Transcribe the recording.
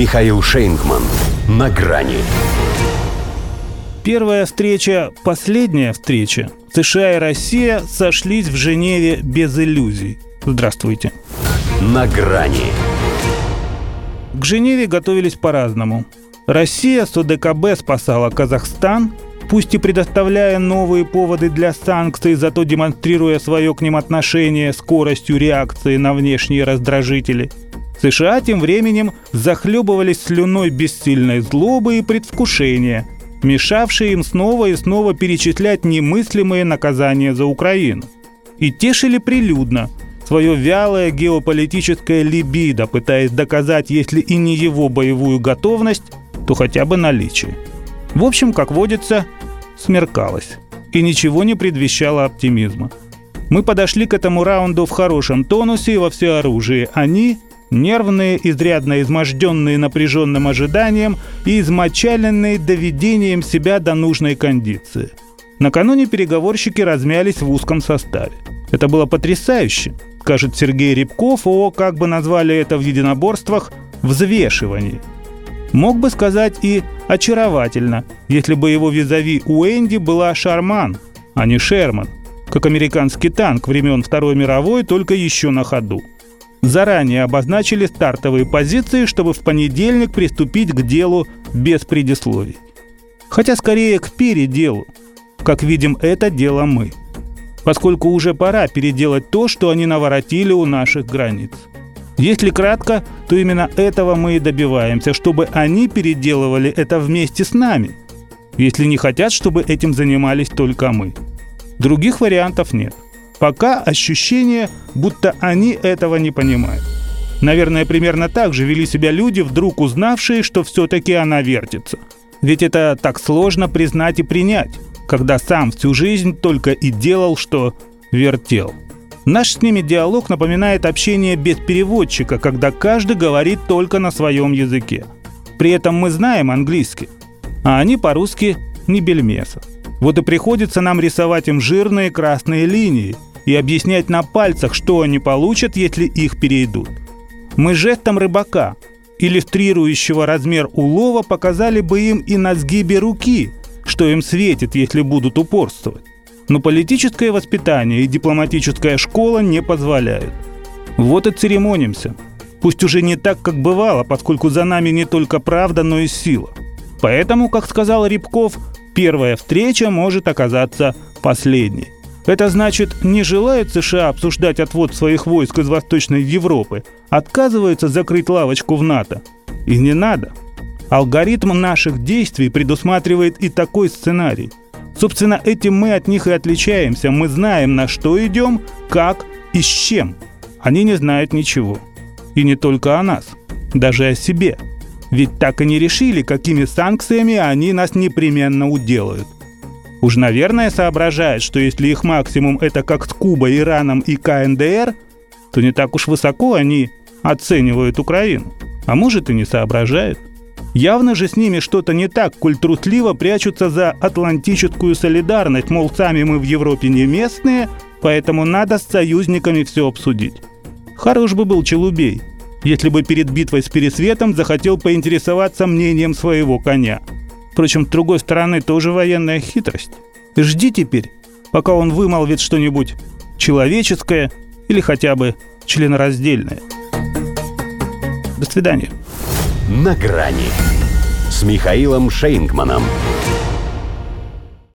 Михаил Шейнгман. На грани. Первая встреча, последняя встреча. США и Россия сошлись в Женеве без иллюзий. Здравствуйте. На грани. К Женеве готовились по-разному. Россия с ОДКБ спасала Казахстан, пусть и предоставляя новые поводы для санкций, зато демонстрируя свое к ним отношение скоростью реакции на внешние раздражители. США тем временем захлебывались слюной бессильной злобы и предвкушения, мешавшие им снова и снова перечислять немыслимые наказания за Украину. И тешили прилюдно свое вялое геополитическое либидо, пытаясь доказать, если и не его боевую готовность, то хотя бы наличие. В общем, как водится, смеркалось. И ничего не предвещало оптимизма. Мы подошли к этому раунду в хорошем тонусе и во всеоружии. Они нервные, изрядно изможденные напряженным ожиданием и измочаленные доведением себя до нужной кондиции. Накануне переговорщики размялись в узком составе. Это было потрясающе, скажет Сергей Рябков о, как бы назвали это в единоборствах, взвешивании. Мог бы сказать и очаровательно, если бы его визави у Энди была Шарман, а не Шерман, как американский танк времен Второй мировой, только еще на ходу. Заранее обозначили стартовые позиции, чтобы в понедельник приступить к делу без предисловий. Хотя скорее к переделу. Как видим, это дело мы. Поскольку уже пора переделать то, что они наворотили у наших границ. Если кратко, то именно этого мы и добиваемся, чтобы они переделывали это вместе с нами. Если не хотят, чтобы этим занимались только мы. Других вариантов нет. Пока ощущение, будто они этого не понимают. Наверное, примерно так же вели себя люди, вдруг узнавшие, что все-таки она вертится. Ведь это так сложно признать и принять, когда сам всю жизнь только и делал, что вертел. Наш с ними диалог напоминает общение без переводчика, когда каждый говорит только на своем языке. При этом мы знаем английский, а они по-русски не бельмеса. Вот и приходится нам рисовать им жирные красные линии – и объяснять на пальцах, что они получат, если их перейдут. Мы жестом рыбака, иллюстрирующего размер улова, показали бы им и на сгибе руки, что им светит, если будут упорствовать. Но политическое воспитание и дипломатическая школа не позволяют. Вот и церемонимся. Пусть уже не так, как бывало, поскольку за нами не только правда, но и сила. Поэтому, как сказал Рябков, первая встреча может оказаться последней. Это значит, не желает США обсуждать отвод своих войск из Восточной Европы, отказывается закрыть лавочку в НАТО. И не надо. Алгоритм наших действий предусматривает и такой сценарий. Собственно, этим мы от них и отличаемся. Мы знаем, на что идем, как и с чем. Они не знают ничего. И не только о нас, даже о себе. Ведь так и не решили, какими санкциями они нас непременно уделают. Уж, наверное, соображает, что если их максимум это как с Кубой, Ираном и КНДР, то не так уж высоко они оценивают Украину. А может и не соображает. Явно же с ними что-то не так, коль трусливо прячутся за атлантическую солидарность, мол, сами мы в Европе не местные, поэтому надо с союзниками все обсудить. Хорош бы был Челубей, если бы перед битвой с Пересветом захотел поинтересоваться мнением своего коня – Впрочем, с другой стороны, тоже военная хитрость. Жди теперь, пока он вымолвит что-нибудь человеческое или хотя бы членораздельное. До свидания. На грани с Михаилом Шейнгманом.